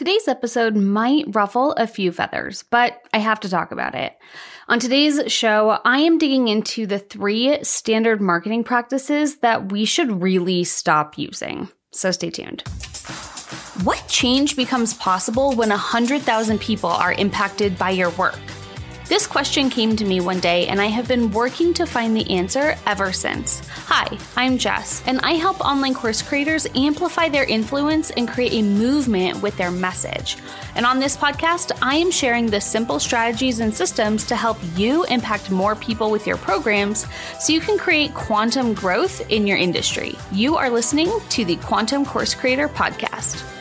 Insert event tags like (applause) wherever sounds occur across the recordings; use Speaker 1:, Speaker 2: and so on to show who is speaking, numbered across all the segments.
Speaker 1: Today's episode might ruffle a few feathers, but I have to talk about it. On today's show, I am digging into the three standard marketing practices that we should really stop using. So stay tuned. What change becomes possible when 100,000 people are impacted by your work? This question came to me one day, and I have been working to find the answer ever since. Hi, I'm Jess, and I help online course creators amplify their influence and create a movement with their message. And on this podcast, I am sharing the simple strategies and systems to help you impact more people with your programs so you can create quantum growth in your industry. You are listening to the Quantum Course Creator Podcast.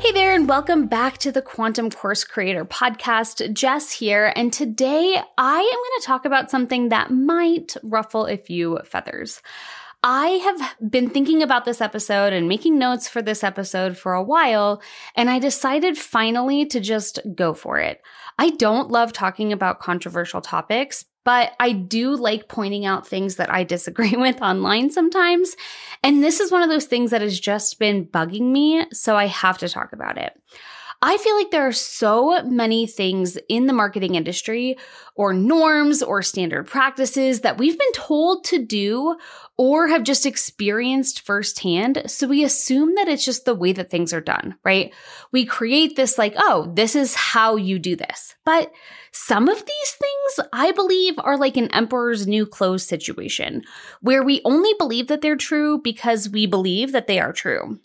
Speaker 1: Hey there, and welcome back to the Quantum Course Creator Podcast. Jess here, and today I am going to talk about something that might ruffle a few feathers. I have been thinking about this episode and making notes for this episode for a while, and I decided finally to just go for it. I don't love talking about controversial topics, but I do like pointing out things that I disagree (laughs) with online sometimes. And this is one of those things that has just been bugging me, so I have to talk about it. I feel like there are so many things in the marketing industry or norms or standard practices that we've been told to do or have just experienced firsthand. So we assume that it's just the way that things are done, right? We create this like, oh, this is how you do this. But some of these things, I believe, are like an emperor's new clothes situation, where we only believe that they're true because we believe that they are true.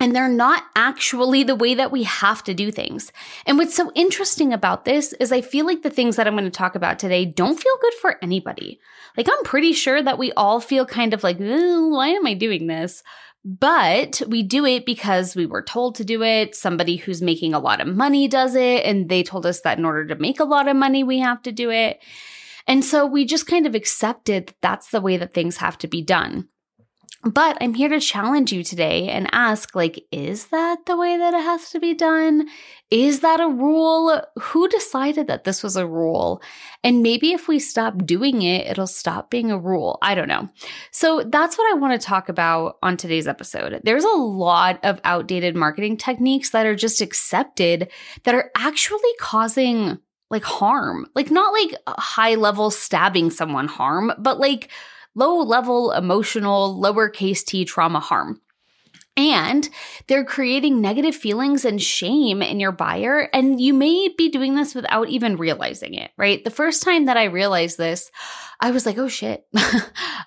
Speaker 1: And they're not actually the way that we have to do things. And what's so interesting about this is I feel like the things that I'm going to talk about today don't feel good for anybody. Like, I'm pretty sure that we all feel kind of like, why am I doing this? But we do it because we were told to do it. Somebody who's making a lot of money does it. And they told us that in order to make a lot of money, we have to do it. And so we just kind of accepted that that's the way that things have to be done. But I'm here to challenge you today and ask like is that the way that it has to be done? Is that a rule? Who decided that this was a rule? And maybe if we stop doing it, it'll stop being a rule. I don't know. So that's what I want to talk about on today's episode. There's a lot of outdated marketing techniques that are just accepted that are actually causing like harm. Like not like high level stabbing someone harm, but like low level emotional, lowercase t trauma harm. And they're creating negative feelings and shame in your buyer. And you may be doing this without even realizing it, right? The first time that I realized this, I was like, oh shit. (laughs) uh,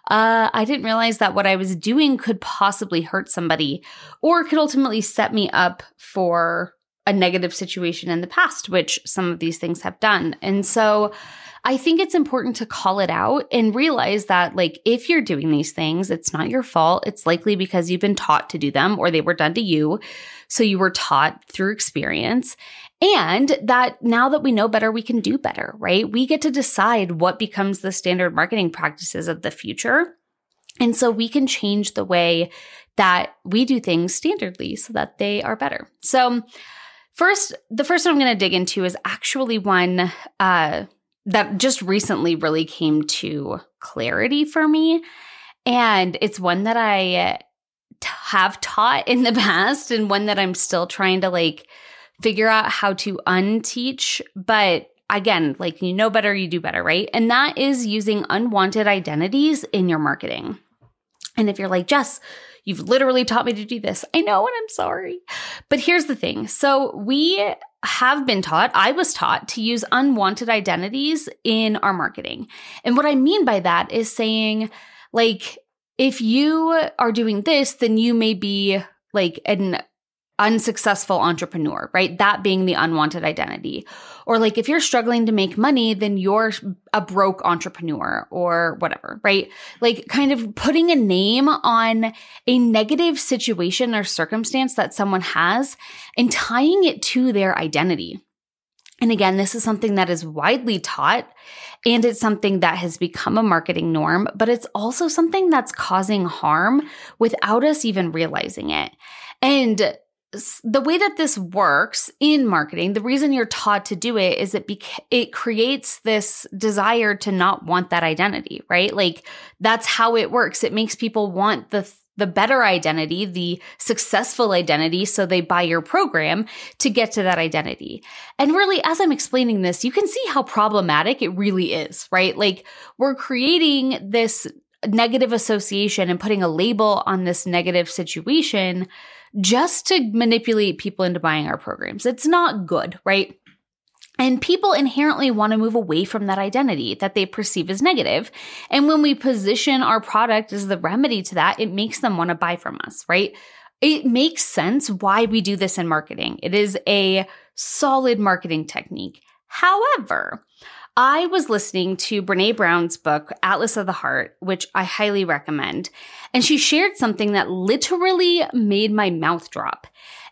Speaker 1: I didn't realize that what I was doing could possibly hurt somebody or could ultimately set me up for a negative situation in the past, which some of these things have done. And so, I think it's important to call it out and realize that, like, if you're doing these things, it's not your fault. It's likely because you've been taught to do them or they were done to you. So you were taught through experience. And that now that we know better, we can do better, right? We get to decide what becomes the standard marketing practices of the future. And so we can change the way that we do things standardly so that they are better. So, first, the first one I'm going to dig into is actually one uh, that just recently really came to clarity for me. And it's one that I have taught in the (laughs) past and one that I'm still trying to like figure out how to unteach. But again, like you know better, you do better, right? And that is using unwanted identities in your marketing. And if you're like, Jess, you've literally taught me to do this, I know, and I'm sorry. But here's the thing. So we have been taught, I was taught to use unwanted identities in our marketing. And what I mean by that is saying, like, if you are doing this, then you may be like an unsuccessful entrepreneur, right? That being the unwanted identity. Or like if you're struggling to make money, then you're a broke entrepreneur or whatever, right? Like kind of putting a name on a negative situation or circumstance that someone has and tying it to their identity. And again, this is something that is widely taught and it's something that has become a marketing norm, but it's also something that's causing harm without us even realizing it. And the way that this works in marketing, the reason you're taught to do it is it it creates this desire to not want that identity, right? Like that's how it works. It makes people want the the better identity, the successful identity, so they buy your program to get to that identity. And really, as I'm explaining this, you can see how problematic it really is, right? Like we're creating this negative association and putting a label on this negative situation just to manipulate people into buying our programs. It's not good, right? And people inherently want to move away from that identity that they perceive as negative. And when we position our product as the remedy to that, it makes them want to buy from us, right? It makes sense why we do this in marketing. It is a solid marketing technique. However, I was listening to Brene Brown's book, Atlas of the Heart, which I highly recommend. And she shared something that literally made my mouth drop.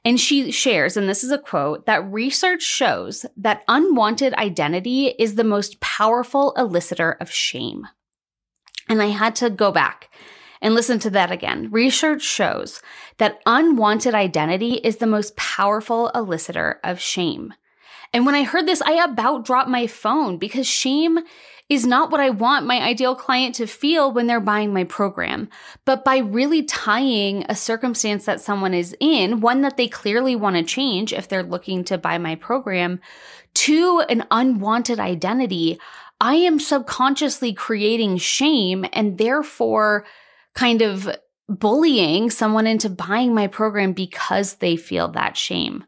Speaker 1: And she shares, and this is a quote, that research shows that unwanted identity is the most powerful elicitor of shame. And I had to go back and listen to that again. Research shows that unwanted identity is the most powerful elicitor of shame. And when I heard this, I about dropped my phone because shame is not what I want my ideal client to feel when they're buying my program. But by really tying a circumstance that someone is in, one that they clearly want to change if they're looking to buy my program, to an unwanted identity, I am subconsciously creating shame and therefore kind of bullying someone into buying my program because they feel that shame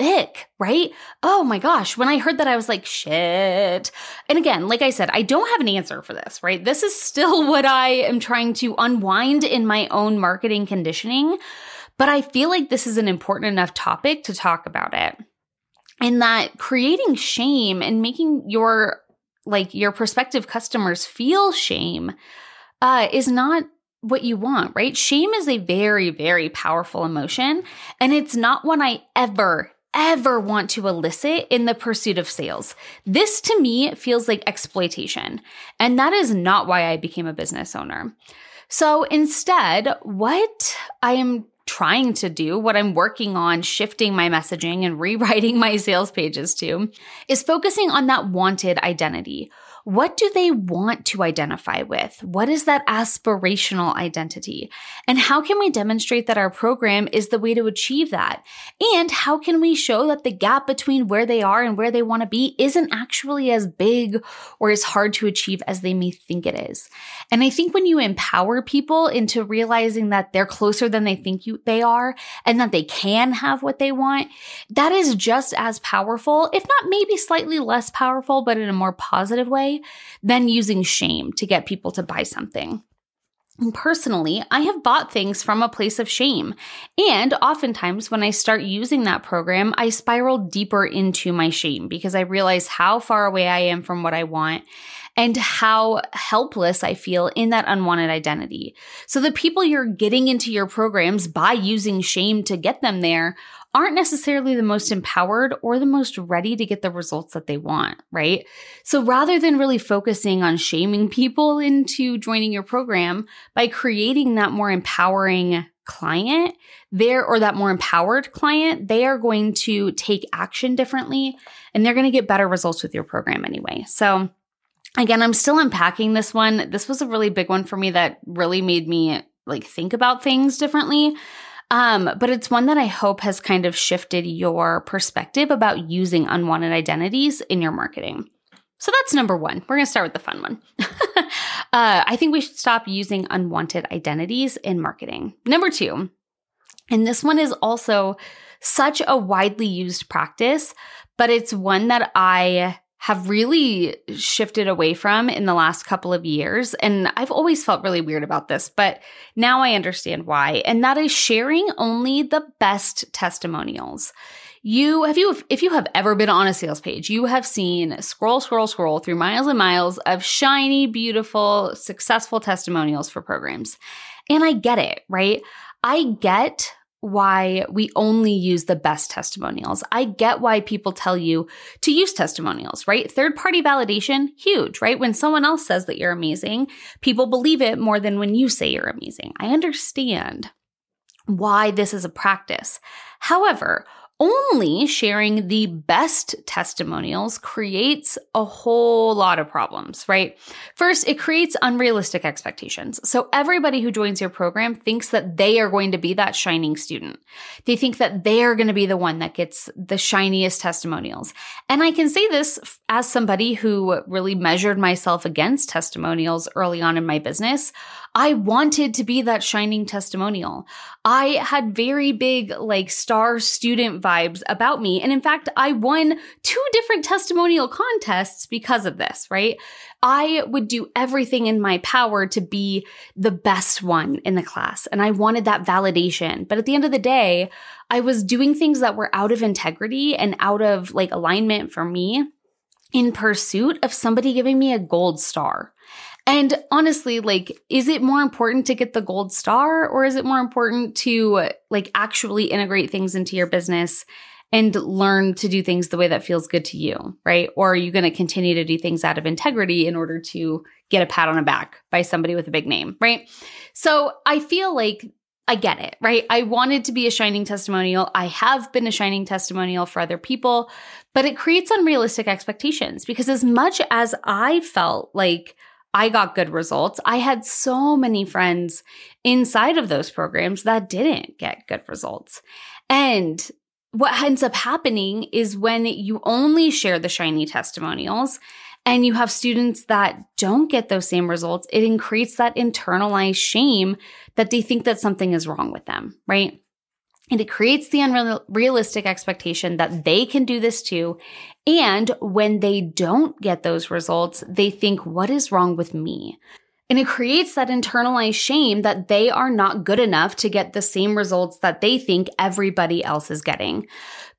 Speaker 1: ick, right? Oh my gosh. When I heard that, I was like, shit. And again, like I said, I don't have an answer for this, right? This is still (laughs) what I am trying to unwind in my own marketing conditioning. But I feel like this is an important enough topic to talk about it. And that creating shame and making your like your prospective customers feel shame uh, is not what you want, right? Shame is a very, very powerful emotion. And it's not one I ever, ever want to elicit in the pursuit of sales. This to me feels like exploitation. And that is not why I became a business owner. So instead, what I am trying to do, what I'm working on shifting my messaging and (laughs) rewriting my sales pages to, is focusing on that wanted identity. What do they want to identify with? What is that aspirational identity? And how can we demonstrate that our program is the way to achieve that? And how can we show that the gap between where they are and where they want to be isn't actually as big or as hard to achieve as they may think it is? And I think when you empower people into realizing that they're closer than they think you, they are and that they can have what they want, that is just as powerful, if not maybe slightly less powerful, but in a more positive way than using shame to get people to buy something. Personally, I have bought things from a place of shame. And oftentimes, when I start using that program, I spiral deeper into my shame because I realize how far away I am from what I want and how helpless I feel in that unwanted identity. So, the people you're getting into your programs by using shame to get them there aren't necessarily the most empowered or the most ready to get the results that they want, right? So rather than really focusing on shaming people (laughs) into joining your program by creating that more empowering client there or that more empowered client, they are going to take action differently and they're going to get better results with your program anyway. So again, I'm still unpacking this one. This was a really big one for me that really made me like think about things differently. Um, but it's one that I hope has kind of shifted your perspective about using unwanted identities in your marketing. So that's number one. We're going to start with the fun one. (laughs) uh, I think we should stop using unwanted identities in marketing. Number two, and this one is also such a widely used practice, but it's one that I have really shifted away from in the last couple of years. And I've always felt really weird about this, but now I understand why. And that is sharing only the best testimonials. You have you if you have ever been on a sales page, you have seen scroll, scroll, scroll through miles and miles of shiny, beautiful, successful testimonials for programs. And I get it, right? I get why we only use the best testimonials. I get why people tell you to use testimonials, right? Third party validation, huge, right? When someone else says that you're amazing, people believe it more than when you say you're amazing. I understand why this is a practice. However, only sharing the best testimonials creates a whole lot of problems, right? First, it creates unrealistic expectations. So everybody who joins your program thinks that they are going to be that shining student. They think that they are going to be the one that gets the shiniest testimonials. And I can say this as somebody who really measured myself against testimonials early on in my business. I wanted to be that shining testimonial. I had very big, like, star student vibes about me. And in fact, I won two different testimonial contests because of this, right? I would do everything in my power to be the best one in the class. And I wanted that validation. But at the end of the day, I was doing things that were out of integrity and out of like alignment for me in pursuit of somebody giving me a gold star. And honestly, like, is it more important to get the gold star or is it more important to like actually integrate things into your business and learn to do things the way that feels good to you, right? Or are you going to continue to do things out of integrity in order to get a pat on the back by somebody with a big name, right? So I feel like I get it, right? I wanted to be a shining testimonial. I have been a shining testimonial for other people, but it creates unrealistic expectations because as much as I felt like I got good results. I had so many friends inside of those programs that didn't get good results. And what ends up happening is when you only share the shiny testimonials and you have students that don't get those same results, it creates that internalized shame that they think that something is wrong with them, right? And it creates the unrealistic expectation that they can do this too. And when they don't get those results, they think, what is wrong with me? And it creates that internalized shame that they are not good enough to get the same results that they think everybody else is getting.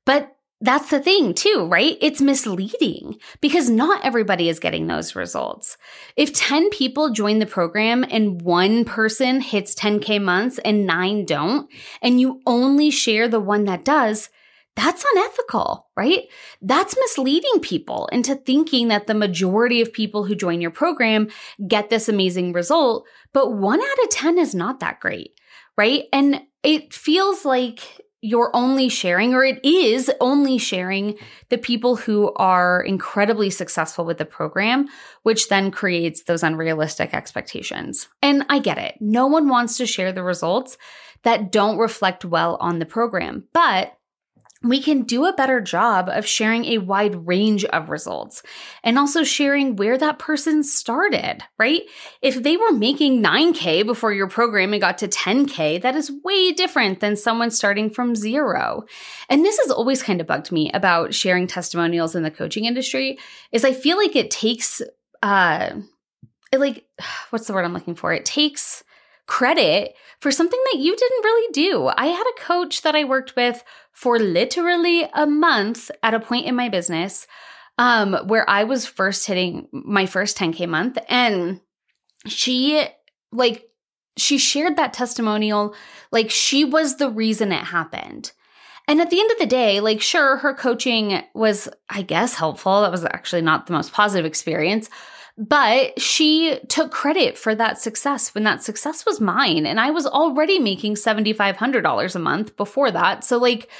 Speaker 1: But that's the thing too, right? It's misleading because not everybody is getting those results. If 10 people join the program and one person hits 10K months and nine don't, and you only share the one that does, that's unethical, right? That's misleading people into thinking that the majority of people who join your program get this amazing result, but one out of 10 is not that great, right? And it feels like you're only sharing, or it is only sharing the people who are incredibly successful with the program, which then creates those unrealistic expectations. And I get it. No one wants to share the results that don't reflect well on the program, but we can do a better job of sharing a wide range of results and also sharing where that person started, right? If they were making 9K before your program and got to 10K, that is way different than someone starting from zero. And this has always kind of bugged me about sharing testimonials in the coaching industry is I feel like it takes, uh, it like, (sighs) what's the word I'm looking for? It takes, credit for something that you didn't really do. I had a coach that I worked with for literally a month at a point in my business um, where I was first hitting my first 10K month. And she, like, she shared that testimonial like she was the reason it happened. And at the end of the day, like, sure, her coaching was, I guess, helpful. That was actually not the most positive experience. But she took credit for that success when that success was mine. And I was already making $7,500 a month before that. So, like,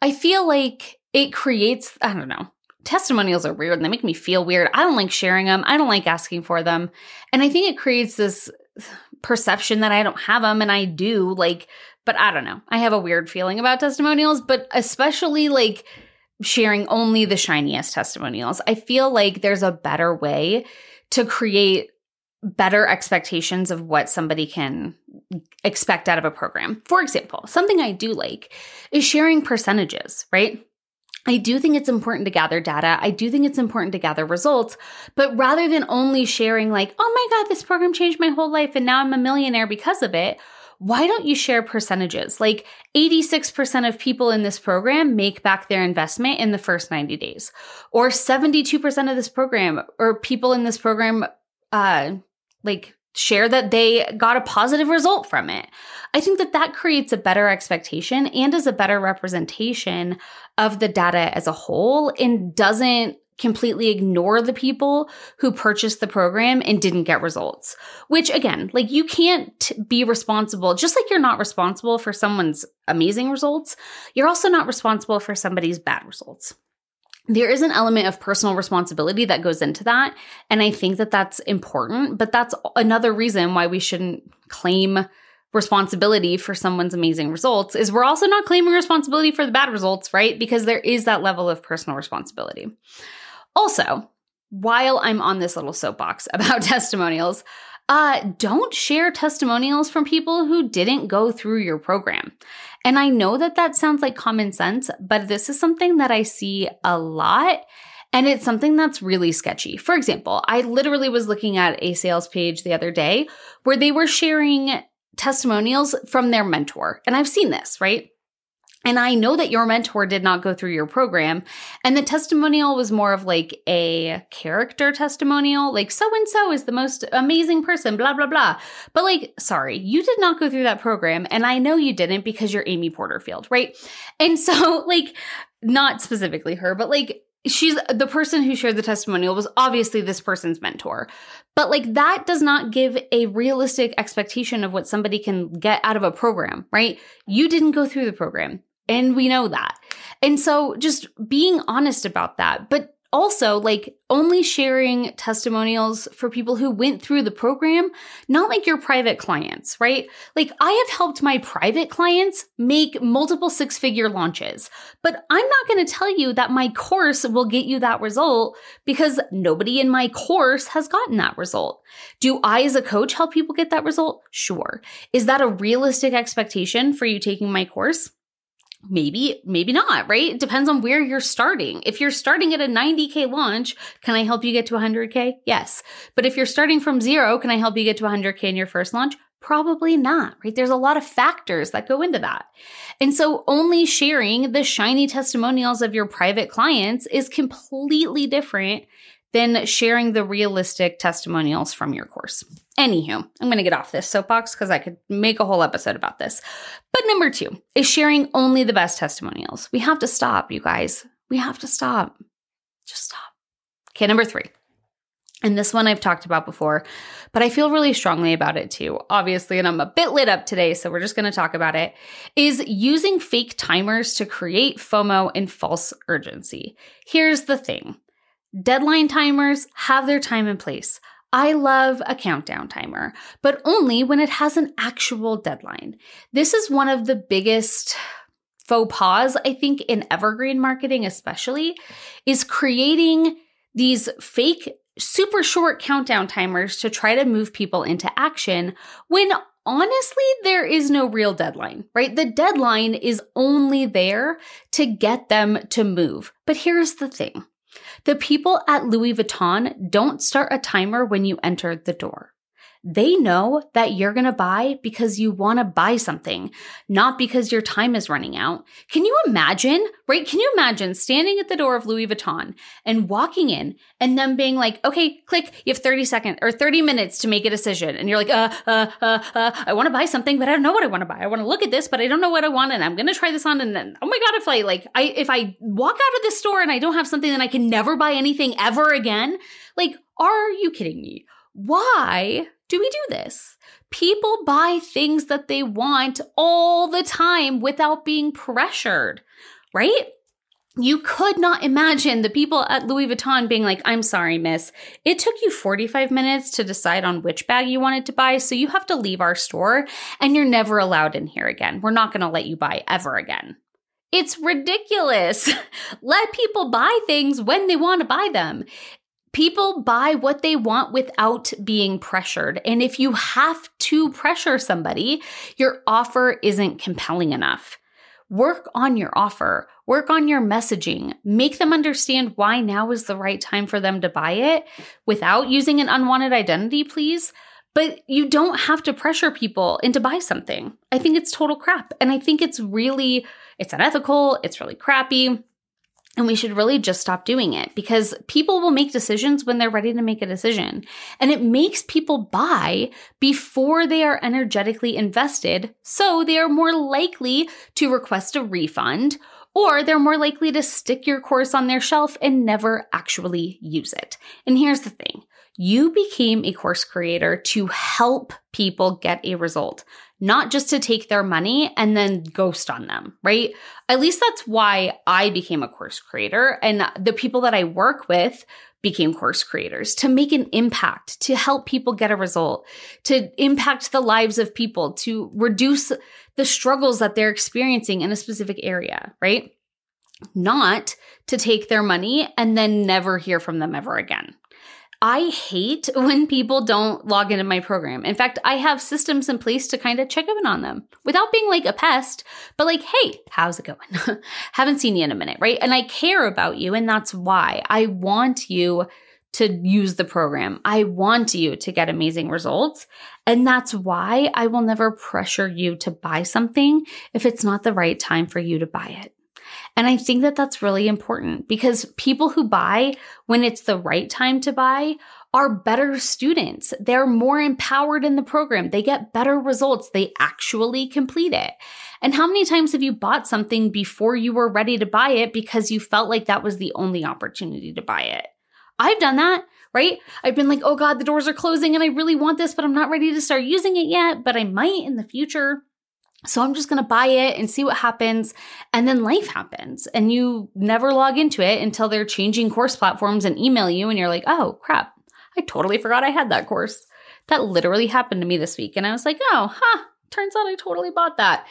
Speaker 1: I feel like it creates, I don't know, testimonials are weird and they make me feel weird. I don't like sharing them, I don't like asking for them. And I think it creates this perception that I don't have them and I do. Like, but I don't know. I have a weird feeling about testimonials, but especially like, sharing only the shiniest testimonials. I feel like there's a better way to create better expectations of what somebody can expect out of a program. For example, something I do like is sharing percentages, right? I do think it's important to gather data. I do think it's important to gather results. But rather than only sharing, like, oh my God, this program changed my whole life and now I'm a millionaire because of it, why don't you share percentages? Like 86% of people in this program make back their investment in the first 90 days, or 72% of this program or people in this program, uh, like share that they got a positive result from it. I think that that creates a better expectation and is a better representation of the data as a whole and doesn't completely ignore the people who purchased the program and didn't get results. Which again, like you can't be responsible, just like you're not responsible for someone's amazing results, you're also not responsible for somebody's bad results. There is an element of personal responsibility that goes into that. And I think that that's important, but that's another reason why we shouldn't claim responsibility for someone's amazing results is we're also not claiming responsibility for the bad results, right? Because there is that level of personal responsibility. Also, while I'm on this little soapbox (laughs) about testimonials, uh, don't share testimonials from people who didn't go through your program. And I know that that sounds like common sense, but this is something that I see a lot. And it's something that's really sketchy. For example, I literally was looking at a sales page the other day where they were sharing testimonials from their mentor. And I've seen this, right? And I know that your mentor did not go through your program. And the testimonial was more of like a character testimonial, like so and so is the most amazing person, blah, blah, blah. But like, sorry, you did not go through that program. And I know you didn't because you're Amy Porterfield, right? And so, (laughs) like, not specifically her, but like, she's the person who shared the testimonial was obviously this person's mentor. But like that does not give a realistic expectation of what somebody can get out of a program, right? You didn't go through the program. And we know that. And so just being honest about that, but also like only sharing testimonials for people who went through the program, not like your private clients, right? Like I have helped my private clients make multiple six figure launches, but I'm not going to tell you that my course will get you that result because nobody in my course has gotten that result. Do I as a coach help people get that result? Sure. Is that a realistic expectation for you taking my course? Maybe, maybe not, right? It depends on where you're starting. If you're starting at a 90K launch, can I help you get to 100K? Yes. But if you're starting from zero, can I help you get to 100K in your first launch? Probably not, right? There's a lot of factors that go into that. And so only sharing the shiny testimonials of your private clients is completely different than sharing the realistic testimonials from your course. Anywho, I'm going to get off this soapbox because I could make a whole episode about this. But number two is sharing only the best testimonials. We have to stop, you guys. We have to stop. Just stop. Okay, number three. And this one I've talked about before, but I feel really strongly about it too, obviously, and I'm a bit lit up today, so we're just gonna talk about it. Is using fake timers to create FOMO and false urgency. Here's the thing Deadline timers have their time and place. I love a countdown timer, but only when it has an actual deadline. This is one of the biggest faux pas, I think, in evergreen marketing, especially, is creating these fake, super short countdown timers to try to move people into action when honestly, there is no real deadline, right? The deadline is only there to get them to move. But here's the thing the people at Louis Vuitton don't start a timer when you enter the door. They know that you're going to buy because you want to buy something, not because your time is running out. Can you imagine, right? Can you imagine standing at the door of Louis Vuitton and walking in and them being like, okay, click, you have 30 seconds or 30 minutes to make a decision. And you're like, uh, uh, uh, uh, I want to buy something, but I don't know what I want to buy. I want to look at this, but I don't know what I want. And I'm going to try this on. And then, oh my God, if I like, I, if I walk out of this store and I don't have something, then I can never buy anything ever again. Like, are you kidding me? Why do we do this? People buy things that they want all the time without being pressured, right? You could not imagine the people at Louis Vuitton being like, I'm sorry, miss. It took you 45 minutes to decide on which bag you wanted to buy, so you have to leave our store and you're never allowed in here again. We're not going to let you buy ever again. It's ridiculous. (laughs) Let people buy things when they want to buy them. People buy what they want without being pressured. And if you have to pressure somebody, your offer isn't compelling enough. Work on your offer, work on your messaging, make them understand why now is the right time for them to buy it without using an unwanted identity, please. But you don't have to pressure people into buy something. I think it's total crap. And I think it's really, it's unethical, it's really crappy. And we should really just stop doing it because people will make decisions when they're ready to make a decision. And it makes people buy before they are energetically invested. So they are more likely to request a refund or they're more likely to stick your course on their shelf and never actually use it. And here's the thing you became a course creator to help people get a result, not just to take their money and then ghost on them, right? At least that's why I became a course creator. And the people that I work with became course creators to make an impact, to help people get a result, to impact the lives of people, to reduce the struggles that they're experiencing in a specific area, right? Not to take their money and then never hear from them ever again. I hate (laughs) when people don't log into my program. In fact, I have systems in place to kind of check in on them without being like a pest, but like, hey, how's it going? (laughs) Haven't seen you in a minute, right? And I care about you. And that's why I want you to use the program. I want you to get amazing results. And that's why I will never pressure you to buy something if it's not the right time for you to buy it. And I think that that's really important because people who buy when it's the right time to buy are better students. They're more empowered in the program. They get better results. They actually complete it. And how many times have you bought something before you were ready to buy it because you felt like that was the only opportunity to buy it? I've done that, right? I've been like, oh God, the doors are closing and I really want this, but I'm not ready to start using it yet, but I might in the future. So I'm just going to buy it and see what happens. And then life happens and you never log into it until they're changing course platforms and email you and you're like, oh crap, I totally forgot I had that course. That literally happened to me this week. And I was like, oh, huh, turns out I totally bought that.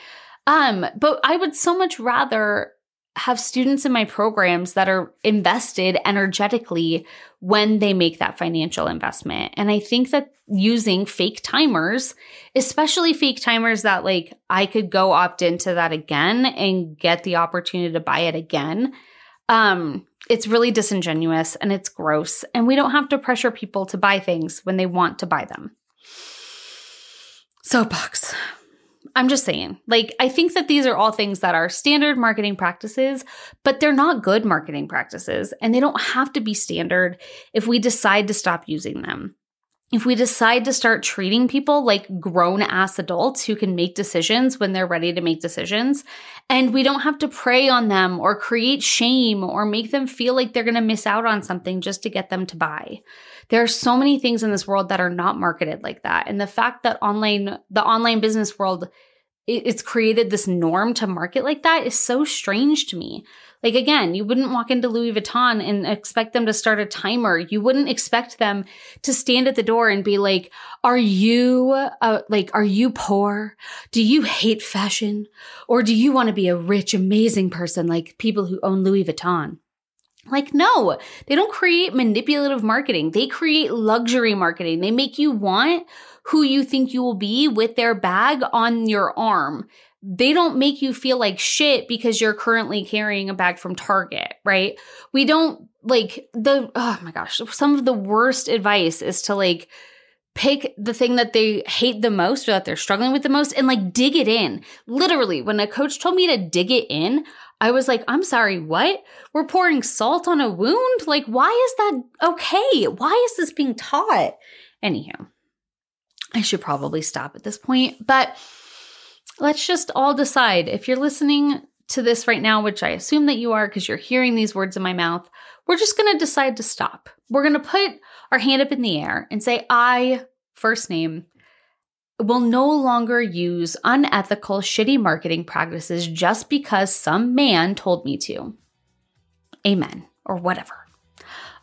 Speaker 1: Um, but I would so much rather have students in my programs that are invested energetically when they make that financial investment. And I think that using fake timers, especially fake timers that like I could go opt into that again and get the opportunity to buy it again. Um, it's really disingenuous and it's gross. And we don't have to pressure people to buy things when they want to buy them. Soapbox. I'm just saying, like, I think that these are all things that are standard marketing practices, but they're not good marketing practices. And they don't have to be standard if we decide to stop using them. If we decide to start treating people like grown ass adults who can make decisions when they're ready to make decisions, and we don't have to prey on them or create shame or make them feel like they're gonna miss out on something just to get them to buy. There are so many things in this world that are not marketed like that. And the fact that online, the online business world, it's created this norm to market like that is so strange to me. Like again, you wouldn't walk into Louis Vuitton and expect them to start a timer. You wouldn't expect them to stand at the door and be like, "Are you uh, like are you poor? Do you hate fashion? Or do you want to be a rich amazing person like people who own Louis Vuitton?" Like, no, they don't create manipulative marketing. They create luxury marketing. They make you want who you think you will be with their bag on your arm. They don't make you feel like shit because you're currently carrying a bag from Target, right? We don't like the, oh my gosh, some of the worst advice is to like, pick the thing that they hate the most or that they're struggling with the most and like dig it in. Literally, when a coach told me to dig it in, I was like, I'm sorry, what? We're pouring salt on a wound? Like, why is that okay? Why is this being taught? Anywho, I should probably stop at this point, but let's just all decide if you're listening to this right now, which I assume that you are because you're hearing these words in my mouth, we're just going to decide to stop. We're going to put our hand up in the air and say, I, first name, will no longer use unethical, shitty marketing practices just because some man told me to. Amen, or whatever.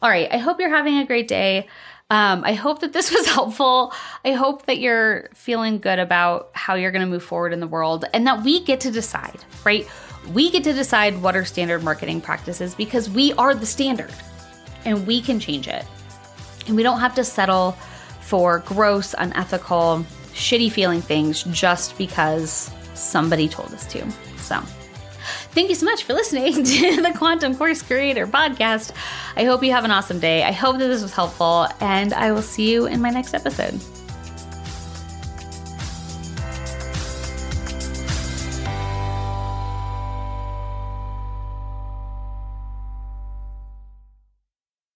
Speaker 1: All right, I hope you're having a great day. Um, I hope that this (laughs) was helpful. I hope that you're feeling good about how you're going to move forward in the world and that we get to decide, right? We get to decide what are standard marketing practices because we are the standard and we can change it. And we don't have to settle for gross, unethical, shitty feeling things just because somebody told us to. So, thank you so much for listening (laughs) to the Quantum Course Creator podcast. I hope you have an awesome day. I hope that this was helpful, and I will see you in my next episode.